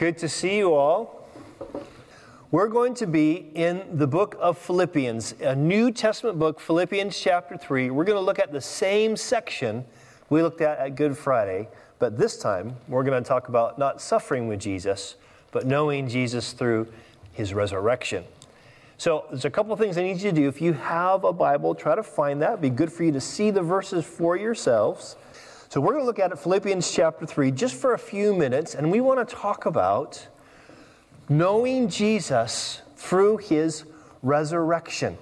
Good to see you all. We're going to be in the book of Philippians, a New Testament book, Philippians chapter 3. We're going to look at the same section we looked at at Good Friday, but this time we're going to talk about not suffering with Jesus, but knowing Jesus through his resurrection. So there's a couple of things I need you to do. If you have a Bible, try to find that. It'd be good for you to see the verses for yourselves. So we're going to look at it, Philippians chapter 3, just for a few minutes, and we want to talk about knowing Jesus through his resurrection.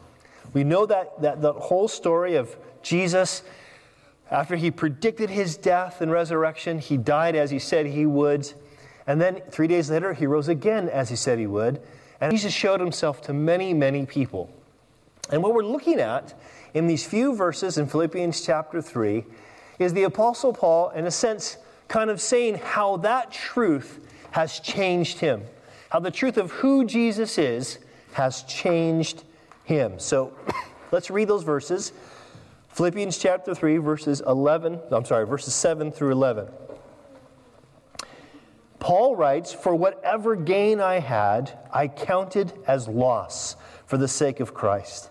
We know that, that the whole story of Jesus, after he predicted his death and resurrection, he died as he said he would. And then three days later, he rose again as he said he would. And Jesus showed himself to many, many people. And what we're looking at in these few verses in Philippians chapter 3 is the Apostle Paul, in a sense, kind of saying how that truth has changed him, how the truth of who Jesus is has changed him. So let's read those verses. Philippians chapter 3, verses 11, I'm sorry, verses 7 through 11. Paul writes, For whatever gain I had, I counted as loss for the sake of Christ.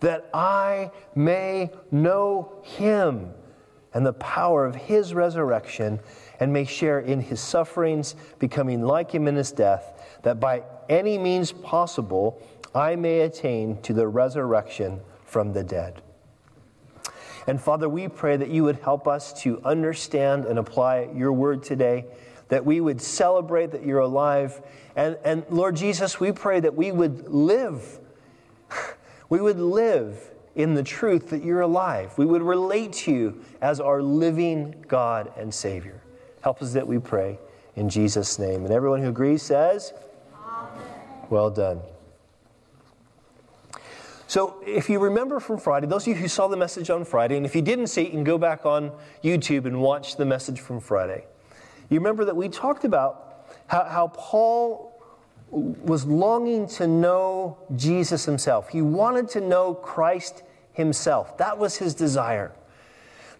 that I may know him and the power of his resurrection and may share in his sufferings, becoming like him in his death, that by any means possible I may attain to the resurrection from the dead. And Father, we pray that you would help us to understand and apply your word today, that we would celebrate that you're alive. And, and Lord Jesus, we pray that we would live. We would live in the truth that you're alive. We would relate to you as our living God and Savior. Help us that we pray in Jesus' name. And everyone who agrees says, Amen. Well done. So, if you remember from Friday, those of you who saw the message on Friday, and if you didn't see it, you can go back on YouTube and watch the message from Friday. You remember that we talked about how, how Paul was longing to know Jesus himself. He wanted to know Christ himself. That was his desire.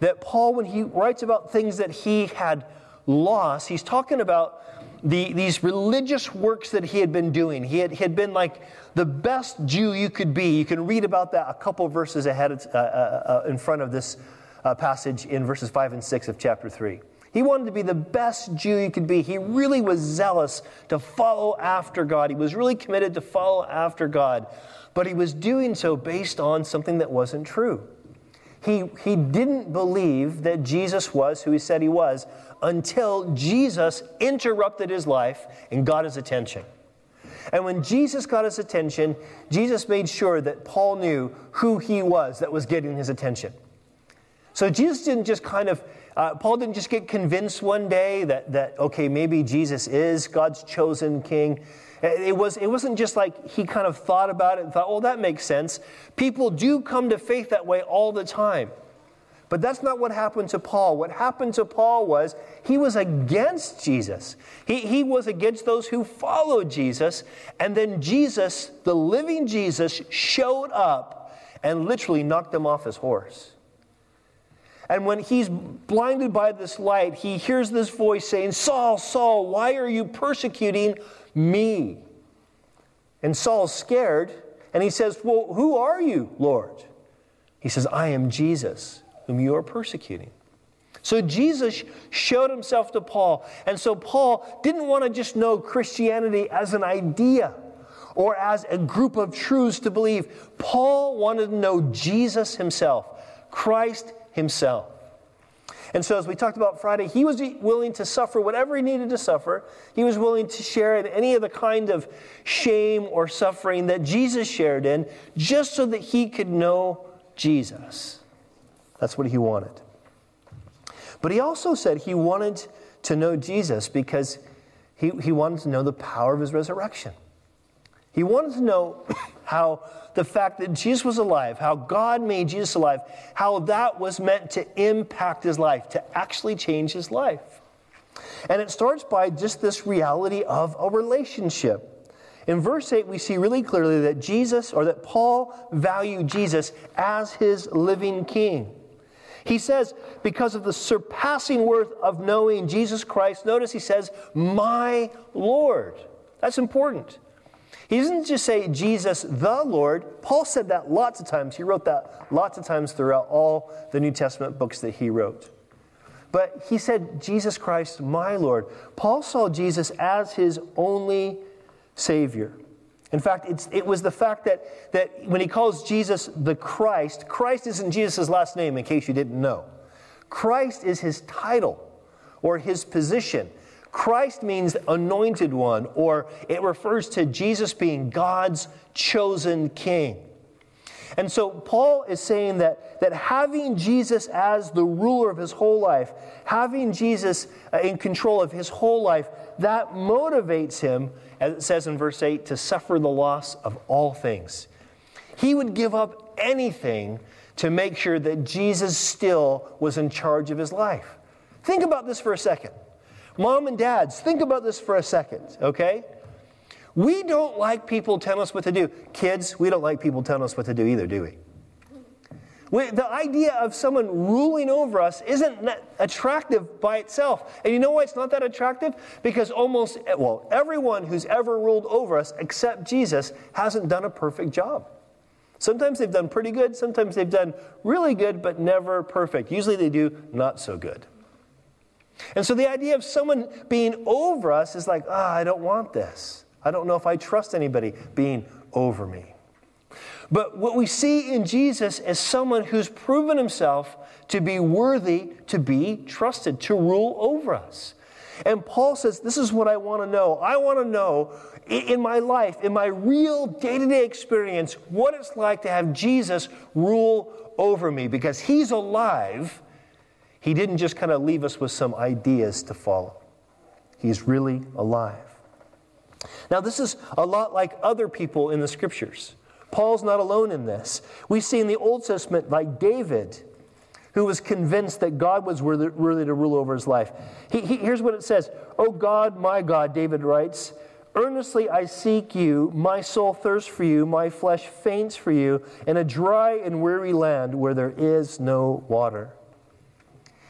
That Paul, when he writes about things that he had lost, he's talking about the, these religious works that he had been doing. He had, he had been like the best Jew you could be. You can read about that a couple verses ahead uh, uh, uh, in front of this uh, passage in verses 5 and 6 of chapter 3. He wanted to be the best Jew you could be. He really was zealous to follow after God. He was really committed to follow after God but he was doing so based on something that wasn't true. He, he didn't believe that Jesus was who he said he was until Jesus interrupted his life and got his attention. And when Jesus got his attention, Jesus made sure that Paul knew who he was that was getting his attention. So Jesus didn't just kind of, uh, Paul didn't just get convinced one day that, that, okay, maybe Jesus is God's chosen king. It, was, it wasn't just like he kind of thought about it and thought, oh, that makes sense. People do come to faith that way all the time. But that's not what happened to Paul. What happened to Paul was he was against Jesus. He, he was against those who followed Jesus. And then Jesus, the living Jesus, showed up and literally knocked him off his horse. And when he's blinded by this light, he hears this voice saying, Saul, Saul, why are you persecuting me. And Saul's scared, and he says, Well, who are you, Lord? He says, I am Jesus, whom you are persecuting. So Jesus showed himself to Paul. And so Paul didn't want to just know Christianity as an idea or as a group of truths to believe. Paul wanted to know Jesus himself, Christ himself. And so, as we talked about Friday, he was willing to suffer whatever he needed to suffer. He was willing to share in any of the kind of shame or suffering that Jesus shared in, just so that he could know Jesus. That's what he wanted. But he also said he wanted to know Jesus because he, he wanted to know the power of his resurrection. He wanted to know how the fact that Jesus was alive, how God made Jesus alive, how that was meant to impact his life, to actually change his life. And it starts by just this reality of a relationship. In verse 8, we see really clearly that Jesus, or that Paul valued Jesus as his living king. He says, because of the surpassing worth of knowing Jesus Christ, notice he says, my Lord. That's important. He doesn't just say Jesus the Lord. Paul said that lots of times. He wrote that lots of times throughout all the New Testament books that he wrote. But he said, Jesus Christ, my Lord. Paul saw Jesus as his only Savior. In fact, it was the fact that, that when he calls Jesus the Christ, Christ isn't Jesus' last name, in case you didn't know. Christ is his title or his position. Christ means anointed one, or it refers to Jesus being God's chosen king. And so Paul is saying that, that having Jesus as the ruler of his whole life, having Jesus uh, in control of his whole life, that motivates him, as it says in verse 8, to suffer the loss of all things. He would give up anything to make sure that Jesus still was in charge of his life. Think about this for a second. Mom and dads, think about this for a second, okay? We don't like people telling us what to do. Kids, we don't like people telling us what to do either, do we? we the idea of someone ruling over us isn't attractive by itself. And you know why it's not that attractive? Because almost, well, everyone who's ever ruled over us except Jesus hasn't done a perfect job. Sometimes they've done pretty good, sometimes they've done really good, but never perfect. Usually they do not so good. And so the idea of someone being over us is like, ah, oh, I don't want this. I don't know if I trust anybody being over me. But what we see in Jesus is someone who's proven himself to be worthy to be trusted, to rule over us. And Paul says, This is what I want to know. I want to know in my life, in my real day to day experience, what it's like to have Jesus rule over me because he's alive he didn't just kind of leave us with some ideas to follow, He's really alive. Now, this is a lot like other people in the scriptures. Paul's not alone in this. We see in the Old Testament, like David, who was convinced that God was worthy, to rule over his life. He, he, here's what it says Oh God, my God, David writes, Earnestly I seek you, my soul thirsts for you, my flesh faints for you, in a dry and weary land where there is no water.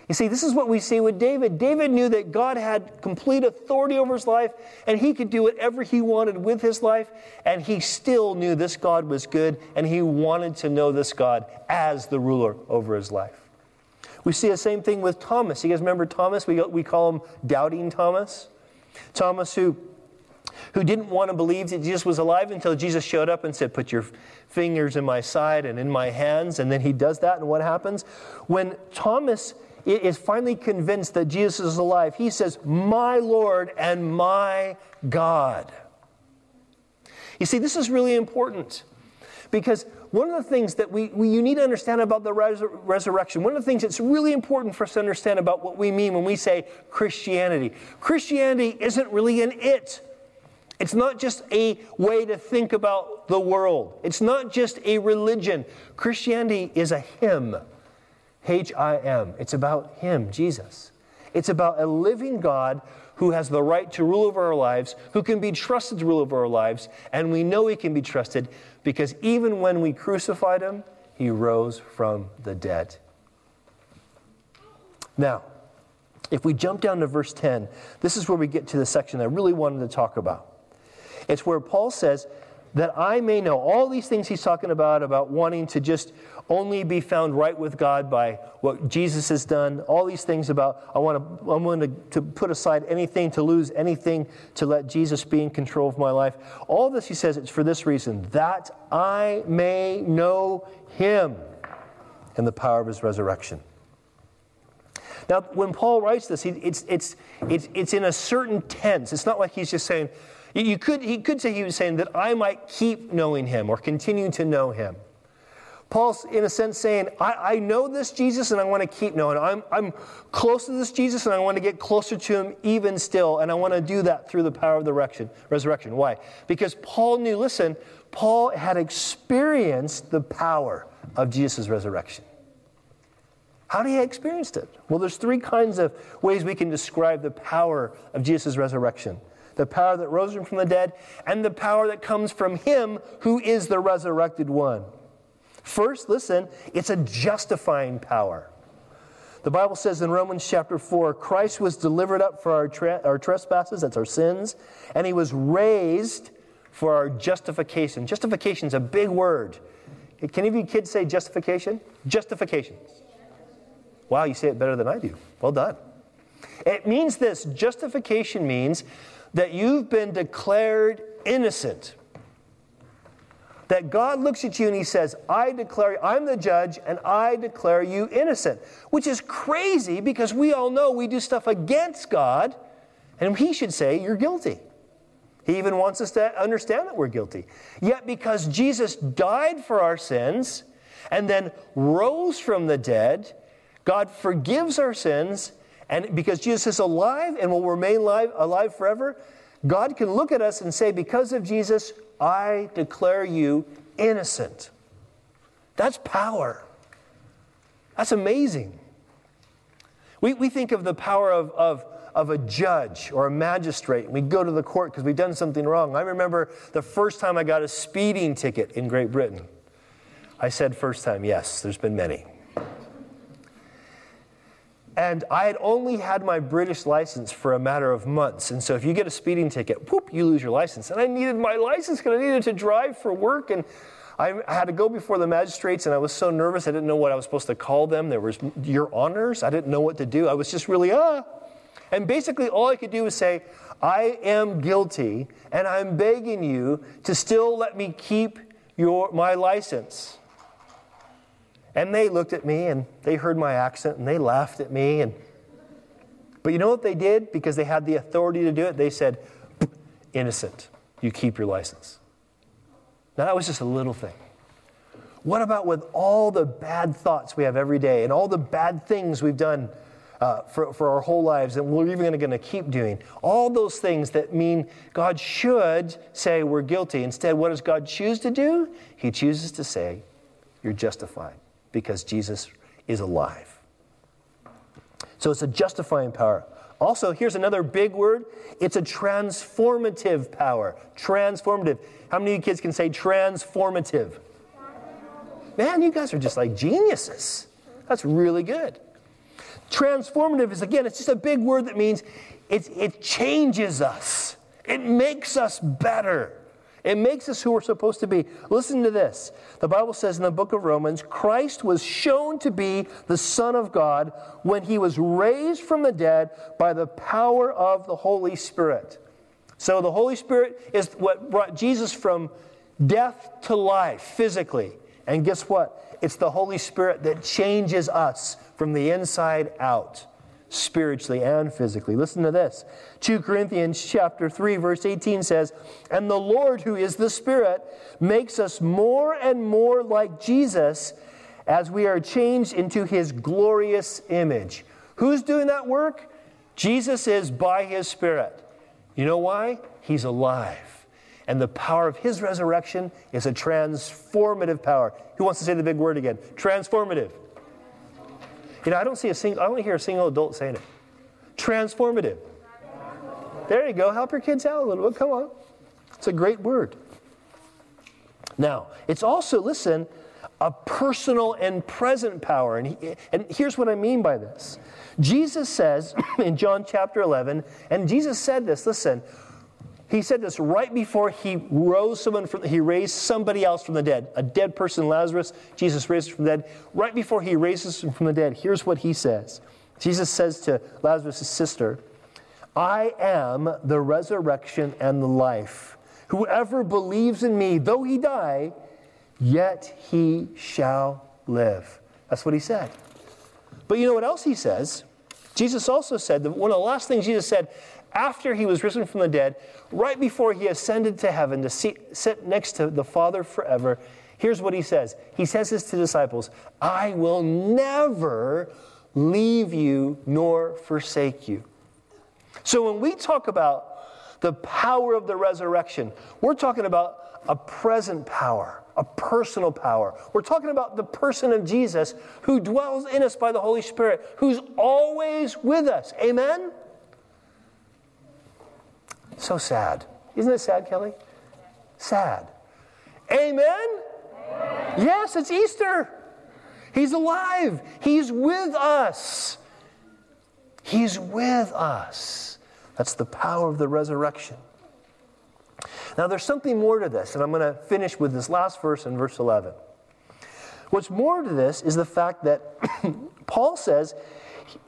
You see, this is what we see with David. David knew that God had complete authority over his life and he could do whatever he wanted with his life, and he still knew this God was good and he wanted to know this God as the ruler over his life. We see the same thing with Thomas. You guys remember Thomas? We, we call him Doubting Thomas. Thomas, who who didn't want to believe that Jesus was alive until Jesus showed up and said, Put your fingers in my side and in my hands. And then he does that, and what happens? When Thomas is finally convinced that Jesus is alive, he says, My Lord and my God. You see, this is really important because one of the things that we, we you need to understand about the res- resurrection, one of the things that's really important for us to understand about what we mean when we say Christianity, Christianity isn't really an it. It's not just a way to think about the world. It's not just a religion. Christianity is a him. H I M. It's about Him, Jesus. It's about a living God who has the right to rule over our lives, who can be trusted to rule over our lives, and we know He can be trusted because even when we crucified Him, He rose from the dead. Now, if we jump down to verse 10, this is where we get to the section I really wanted to talk about. It's where Paul says, that I may know. All these things he's talking about, about wanting to just only be found right with God by what Jesus has done. All these things about, I want to, I'm willing to, to put aside anything, to lose anything, to let Jesus be in control of my life. All this, he says, it's for this reason, that I may know him and the power of his resurrection. Now, when Paul writes this, he, it's, it's, it's, it's in a certain tense. It's not like he's just saying, you could, he could say he was saying that I might keep knowing him or continue to know him. Paul's, in a sense, saying, I, I know this Jesus and I want to keep knowing. I'm, I'm close to this Jesus and I want to get closer to him even still. And I want to do that through the power of the resurrection. resurrection. Why? Because Paul knew, listen, Paul had experienced the power of Jesus' resurrection. How did he experience it? Well, there's three kinds of ways we can describe the power of Jesus' resurrection the power that rose him from the dead, and the power that comes from him who is the resurrected one. First, listen, it's a justifying power. The Bible says in Romans chapter 4 Christ was delivered up for our, tra- our trespasses, that's our sins, and he was raised for our justification. Justification is a big word. Can any of you kids say justification? Justification. Wow, you say it better than I do. Well done. It means this justification means that you've been declared innocent. That God looks at you and He says, I declare, I'm the judge, and I declare you innocent. Which is crazy because we all know we do stuff against God, and He should say, You're guilty. He even wants us to understand that we're guilty. Yet, because Jesus died for our sins and then rose from the dead, God forgives our sins, and because Jesus is alive and will remain alive, alive forever, God can look at us and say, Because of Jesus, I declare you innocent. That's power. That's amazing. We, we think of the power of, of, of a judge or a magistrate. We go to the court because we've done something wrong. I remember the first time I got a speeding ticket in Great Britain. I said first time, yes, there's been many. And I had only had my British license for a matter of months. And so if you get a speeding ticket, whoop, you lose your license. And I needed my license because I needed to drive for work. And I had to go before the magistrates, and I was so nervous. I didn't know what I was supposed to call them. There was your honors. I didn't know what to do. I was just really, ah. And basically, all I could do was say, I am guilty, and I'm begging you to still let me keep your, my license. And they looked at me and they heard my accent and they laughed at me. And, but you know what they did? Because they had the authority to do it, they said, innocent, you keep your license. Now, that was just a little thing. What about with all the bad thoughts we have every day and all the bad things we've done uh, for, for our whole lives and we're even going to keep doing? All those things that mean God should say we're guilty. Instead, what does God choose to do? He chooses to say, You're justified because Jesus is alive. So it's a justifying power. Also, here's another big word it's a transformative power. Transformative. How many of you kids can say transformative? Man, you guys are just like geniuses. That's really good. Transformative is, again, it's just a big word that means it, it changes us, it makes us better. It makes us who we're supposed to be. Listen to this. The Bible says in the book of Romans Christ was shown to be the Son of God when he was raised from the dead by the power of the Holy Spirit. So the Holy Spirit is what brought Jesus from death to life physically. And guess what? It's the Holy Spirit that changes us from the inside out spiritually and physically. Listen to this. 2 Corinthians chapter 3 verse 18 says, "And the Lord who is the Spirit makes us more and more like Jesus as we are changed into his glorious image." Who's doing that work? Jesus is by his Spirit. You know why? He's alive. And the power of his resurrection is a transformative power. Who wants to say the big word again? Transformative. You know, I don't see a single, I don't hear a single adult saying it. Transformative. There you go. Help your kids out a little bit. Come on. It's a great word. Now, it's also, listen, a personal and present power. And, he, and here's what I mean by this. Jesus says in John chapter 11, and Jesus said this, listen, he said this right before he rose someone from, he raised somebody else from the dead, a dead person, Lazarus. Jesus raised from the dead. Right before he raises him from the dead, here's what he says. Jesus says to Lazarus' sister, I am the resurrection and the life. Whoever believes in me, though he die, yet he shall live. That's what he said. But you know what else he says? Jesus also said that one of the last things Jesus said after he was risen from the dead, right before he ascended to heaven to sit next to the Father forever, Here's what he says He says this to disciples I will never leave you nor forsake you. So when we talk about the power of the resurrection, we're talking about a present power, a personal power. We're talking about the person of Jesus who dwells in us by the Holy Spirit, who's always with us. Amen? So sad. Isn't it sad, Kelly? Sad. Amen? Amen? Yes, it's Easter. He's alive. He's with us. He's with us. That's the power of the resurrection. Now, there's something more to this, and I'm going to finish with this last verse in verse 11. What's more to this is the fact that Paul says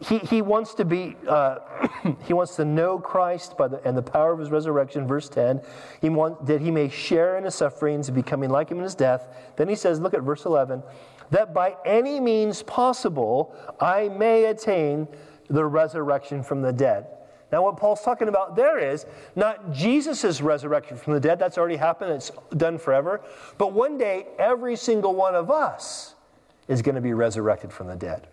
he, he wants to be uh, he wants to know Christ by the, and the power of his resurrection. Verse 10, he that he may share in his sufferings becoming like him in his death. Then he says, look at verse 11, that by any means possible I may attain the resurrection from the dead. Now, what Paul's talking about there is not Jesus' resurrection from the dead, that's already happened, it's done forever. But one day, every single one of us is going to be resurrected from the dead.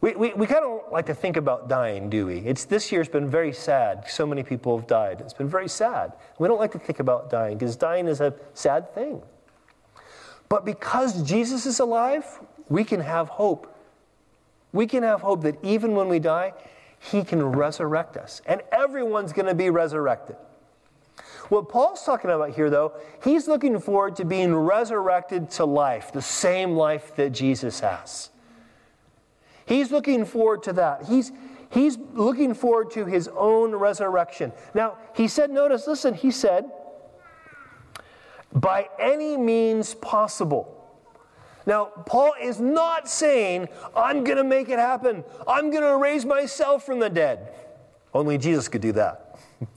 We, we, we kind of like to think about dying, do we? It's, this year's been very sad. So many people have died. It's been very sad. We don't like to think about dying because dying is a sad thing. But because Jesus is alive, we can have hope. We can have hope that even when we die, he can resurrect us. And everyone's going to be resurrected. What Paul's talking about here, though, he's looking forward to being resurrected to life, the same life that Jesus has. He's looking forward to that. He's, he's looking forward to his own resurrection. Now, he said, notice, listen, he said, by any means possible. Now, Paul is not saying, I'm going to make it happen. I'm going to raise myself from the dead. Only Jesus could do that.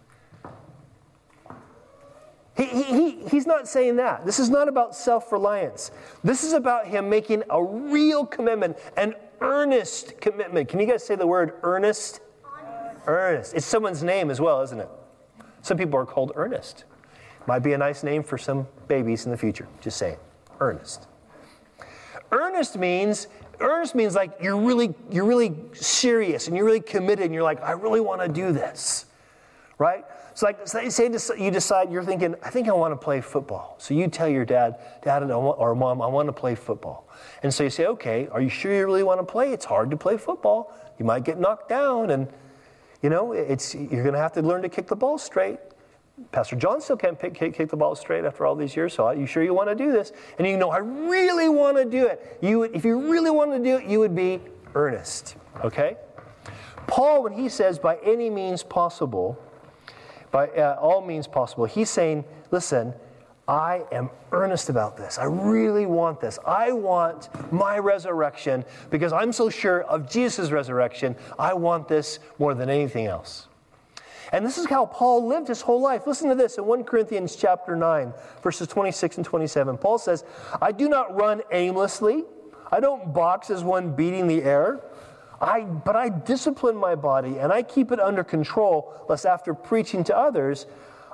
he, he, he's not saying that. This is not about self reliance. This is about him making a real commitment, an earnest commitment. Can you guys say the word earnest? Earnest. earnest. It's someone's name as well, isn't it? Some people are called Ernest. Might be a nice name for some babies in the future. Just saying. Earnest. Earnest means earnest means like you're really you're really serious and you're really committed and you're like I really want to do this. Right? So, like say, say you decide you're thinking I think I want to play football. So you tell your dad, dad or mom I want to play football. And so you say, "Okay, are you sure you really want to play? It's hard to play football. You might get knocked down and you know, it's you're going to have to learn to kick the ball straight. Pastor John still can't pick, kick, kick, the ball straight after all these years, so are you sure you want to do this? And you know, I really want to do it. You would, if you really wanted to do it, you would be earnest. Okay? Paul, when he says by any means possible, by uh, all means possible, he's saying, listen, I am earnest about this. I really want this. I want my resurrection because I'm so sure of Jesus' resurrection. I want this more than anything else. And this is how Paul lived his whole life. Listen to this in 1 Corinthians chapter 9, verses 26 and 27. Paul says, I do not run aimlessly. I don't box as one beating the air. I, but I discipline my body and I keep it under control, lest after preaching to others,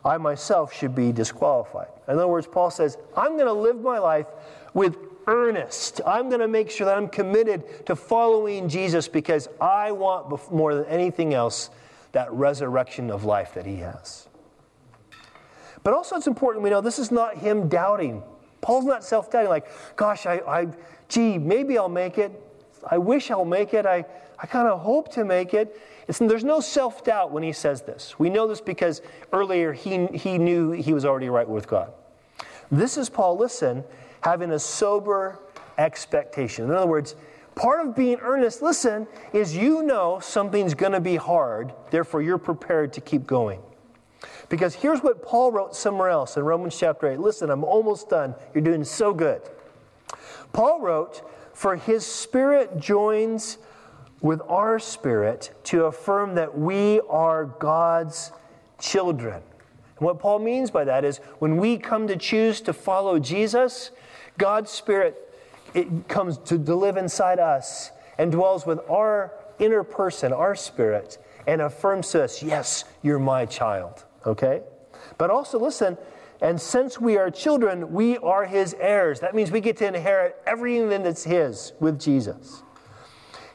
I myself should be disqualified. In other words, Paul says, I'm going to live my life with earnest. I'm going to make sure that I'm committed to following Jesus because I want more than anything else that resurrection of life that he has. But also, it's important we know this is not him doubting. Paul's not self doubting, like, gosh, I, I, gee, maybe I'll make it. I wish I'll make it. I, I kind of hope to make it. It's, there's no self doubt when he says this. We know this because earlier he, he knew he was already right with God. This is Paul, listen, having a sober expectation. In other words, Part of being earnest, listen, is you know something's going to be hard, therefore you're prepared to keep going. Because here's what Paul wrote somewhere else in Romans chapter 8. Listen, I'm almost done. You're doing so good. Paul wrote, For his spirit joins with our spirit to affirm that we are God's children. And what Paul means by that is when we come to choose to follow Jesus, God's spirit it comes to, to live inside us and dwells with our inner person, our spirit, and affirms to us, yes, you're my child. Okay? But also, listen, And since we are children, we are his heirs. That means we get to inherit everything that's his with Jesus.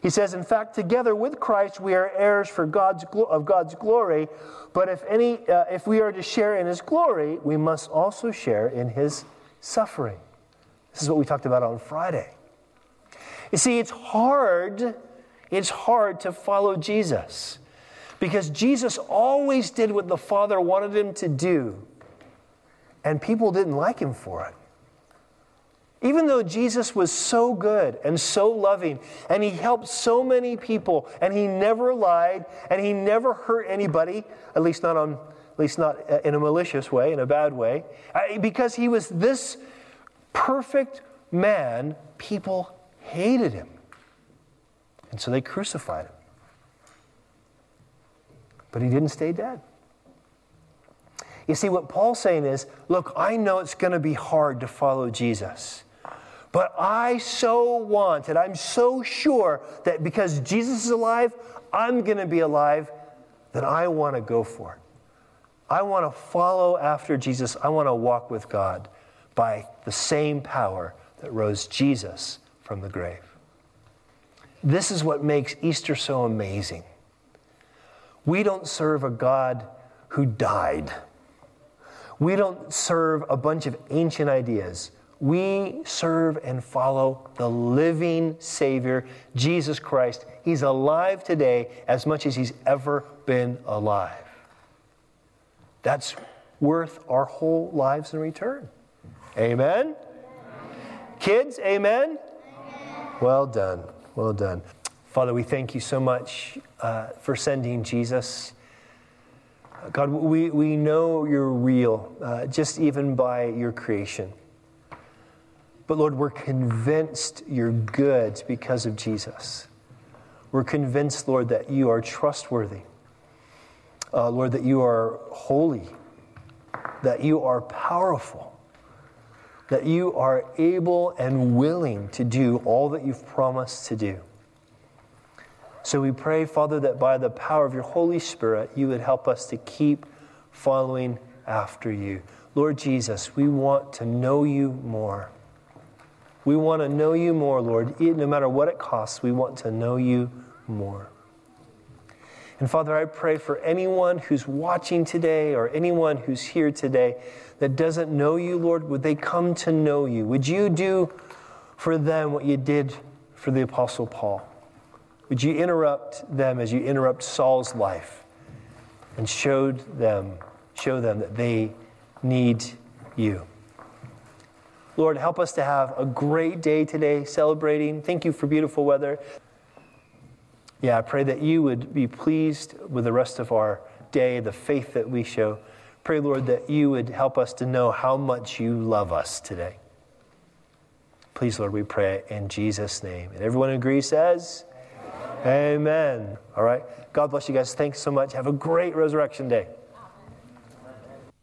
He says, in fact, together with Christ, we are heirs for God's, of God's glory. But if, any, uh, if we are to share in his glory, we must also share in his suffering. This is what we talked about on Friday. You see, it's hard, it's hard to follow Jesus because Jesus always did what the Father wanted him to do, and people didn't like him for it. Even though Jesus was so good and so loving, and he helped so many people, and he never lied, and he never hurt anybody, at least not on, at least not uh, in a malicious way, in a bad way, because he was this perfect man, people hated him. And so they crucified him. But he didn't stay dead. You see, what Paul's saying is look, I know it's going to be hard to follow Jesus. But I so want, and I'm so sure that because Jesus is alive, I'm going to be alive, that I want to go for it. I want to follow after Jesus. I want to walk with God by the same power that rose Jesus from the grave. This is what makes Easter so amazing. We don't serve a God who died. We don't serve a bunch of ancient ideas we serve and follow the living Savior, Jesus Christ. He's alive today as much as he's ever been alive. That's worth our whole lives in return. Amen? Kids, amen? amen? Well done. Well done. Father, we thank you so much uh, for sending Jesus. God, we, we know you're real, uh, just even by your creation. But Lord, we're convinced you're good because of Jesus. We're convinced, Lord, that you are trustworthy. Uh, Lord, that you are holy, that you are powerful, that you are able and willing to do all that you've promised to do. So we pray, Father, that by the power of your Holy Spirit, you would help us to keep following after you. Lord Jesus, we want to know you more. We want to know you more, Lord. No matter what it costs, we want to know you more. And Father, I pray for anyone who's watching today or anyone who's here today that doesn't know you, Lord, would they come to know you? Would you do for them what you did for the Apostle Paul? Would you interrupt them as you interrupt Saul's life and showed them, show them that they need you? Lord, help us to have a great day today celebrating. Thank you for beautiful weather. Yeah, I pray that you would be pleased with the rest of our day, the faith that we show. Pray, Lord, that you would help us to know how much you love us today. Please, Lord, we pray in Jesus' name. And everyone agrees says. Amen. All right. God bless you guys. Thanks so much. Have a great resurrection day.